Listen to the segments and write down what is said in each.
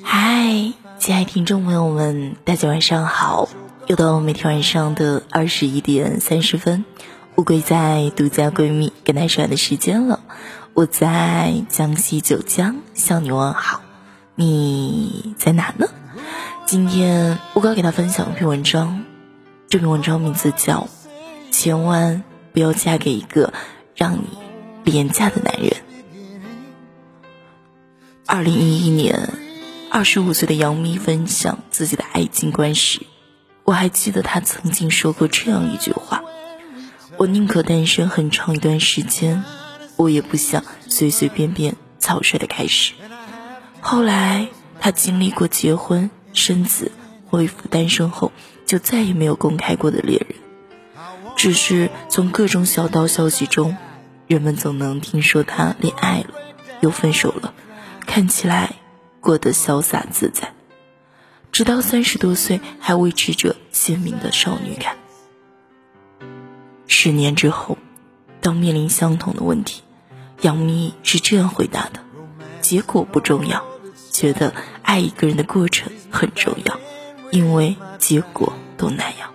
嗨，亲爱听众朋友们，大家晚上好！又到每天晚上的二十一点三十分，乌龟在独家闺蜜跟大家的时间了。我在江西九江向你问好，你在哪呢？今天乌龟给他分享一篇文章，这篇文章名字叫《千万不要嫁给一个让你廉价的男人》。二零一一年，二十五岁的杨幂分享自己的爱情观时，我还记得她曾经说过这样一句话：“我宁可单身很长一段时间，我也不想随随便便草率的开始。”后来，她经历过结婚、生子、恢复单身后，就再也没有公开过的恋人，只是从各种小道消息中，人们总能听说她恋爱了，又分手了。看起来过得潇洒自在，直到三十多岁还维持着鲜明的少女感。十年之后，当面临相同的问题，杨幂是这样回答的：“结果不重要，觉得爱一个人的过程很重要，因为结果都那样。”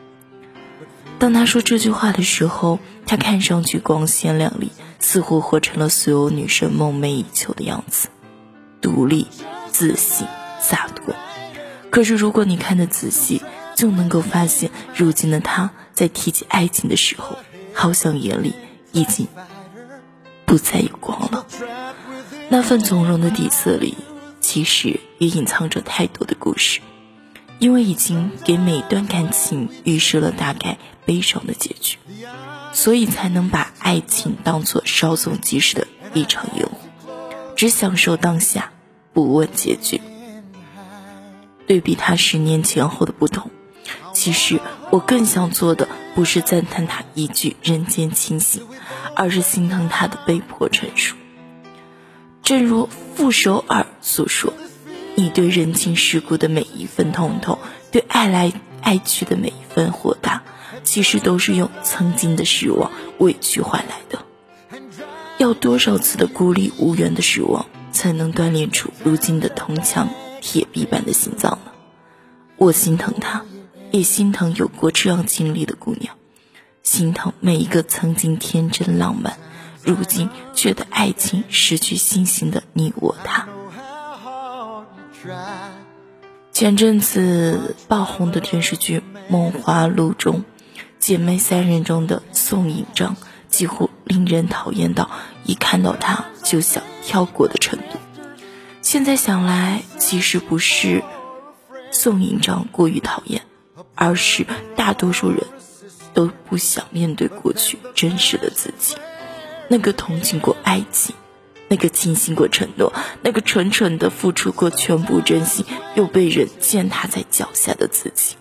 当她说这句话的时候，她看上去光鲜亮丽，似乎活成了所有女生梦寐以求的样子。独立、自信、洒脱。可是，如果你看得仔细，就能够发现，如今的他在提起爱情的时候，好像眼里已经不再有光了。那份从容的底色里，其实也隐藏着太多的故事，因为已经给每段感情预设了大概悲伤的结局，所以才能把爱情当作稍纵即逝的一场烟火。只享受当下，不问结局。对比他十年前后的不同，其实我更想做的不是赞叹他一句人间清醒，而是心疼他的被迫成熟。正如傅首尔所说：“你对人情世故的每一份通透，对爱来爱去的每一份豁达，其实都是用曾经的失望、委屈换来的。”要多少次的孤立无援的失望，才能锻炼出如今的铜墙铁壁般的心脏呢？我心疼她，也心疼有过这样经历的姑娘，心疼每一个曾经天真浪漫，如今却对爱情失去信心的你我他。前阵子爆红的电视剧《梦华录》中，姐妹三人中的宋引章。几乎令人讨厌到一看到他就想跳过的程度。现在想来，其实不是宋引章过于讨厌，而是大多数人都不想面对过去真实的自己。那个同情过爱情，那个倾心过承诺，那个蠢蠢的付出过全部真心又被人践踏在脚下的自己。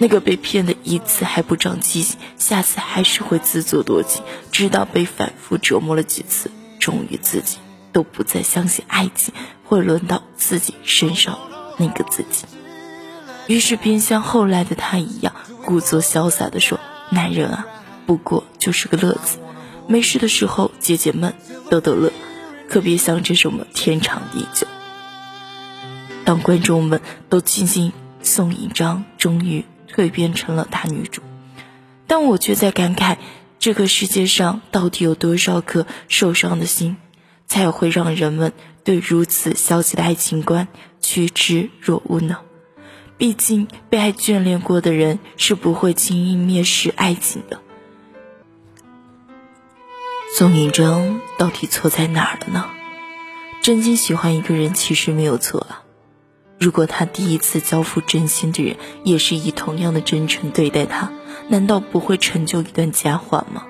那个被骗的一次还不长记性，下次还是会自作多情，直到被反复折磨了几次，终于自己都不再相信爱情会轮到自己身上那个自己。于是便像后来的他一样，故作潇洒地说：“男人啊，不过就是个乐子，没事的时候解解闷，逗逗乐，可别想着什么天长地久。”当观众们都庆幸宋引章终于。蜕变成了大女主，但我却在感慨：这个世界上到底有多少颗受伤的心，才会让人们对如此消极的爱情观趋之若鹜呢？毕竟被爱眷恋过的人是不会轻易蔑视爱情的。宋引章到底错在哪儿了呢？真心喜欢一个人其实没有错啊。如果他第一次交付真心的人也是以同样的真诚对待他，难道不会成就一段佳话吗？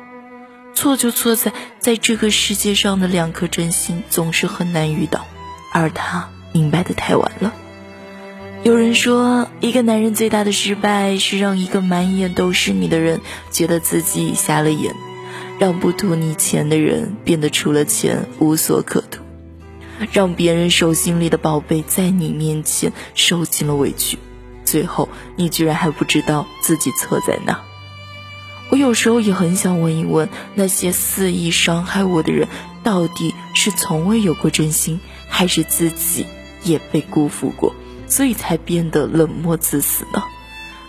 错就错在在这个世界上的两颗真心总是很难遇到，而他明白的太晚了。有人说，一个男人最大的失败是让一个满眼都是你的人觉得自己瞎了眼，让不图你钱的人变得除了钱无所可图。让别人手心里的宝贝在你面前受尽了委屈，最后你居然还不知道自己错在哪。我有时候也很想问一问那些肆意伤害我的人，到底是从未有过真心，还是自己也被辜负过，所以才变得冷漠自私呢？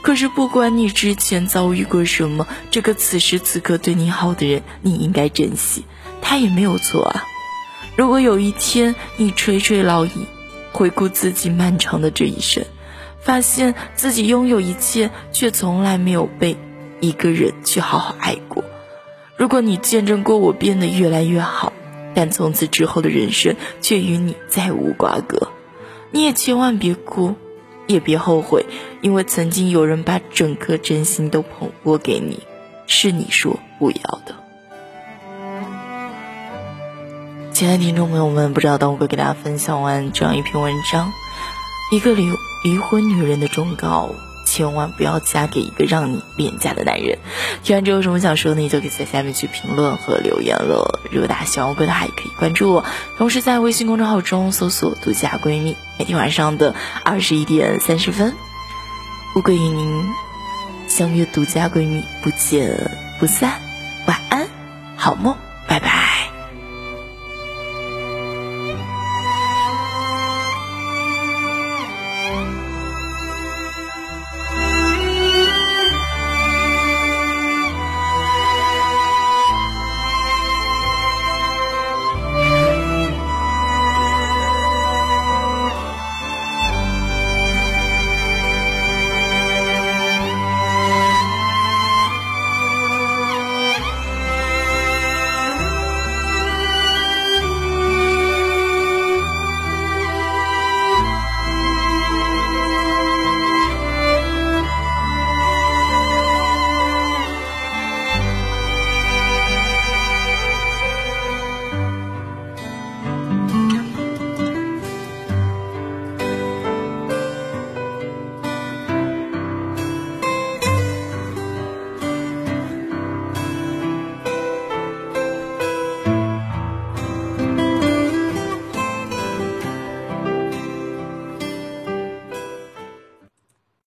可是不管你之前遭遇过什么，这个此时此刻对你好的人，你应该珍惜，他也没有错啊。如果有一天你垂垂老矣，回顾自己漫长的这一生，发现自己拥有一切，却从来没有被一个人去好好爱过。如果你见证过我变得越来越好，但从此之后的人生却与你再无瓜葛，你也千万别哭。也别后悔，因为曾经有人把整颗真心都捧过给你，是你说不要的。亲爱的听众朋友们，不知道当我会给大家分享完这样一篇文章，一个离离婚女人的忠告。千万不要嫁给一个让你廉价的男人。听完之后有什么想说的，你就可以在下面去评论和留言了。如果大家喜欢我的话，也可以关注我，同时在微信公众号中搜索“独家闺蜜”。每天晚上的二十一点三十分，乌龟与您相约独家闺蜜，不见不散。晚安，好梦，拜拜。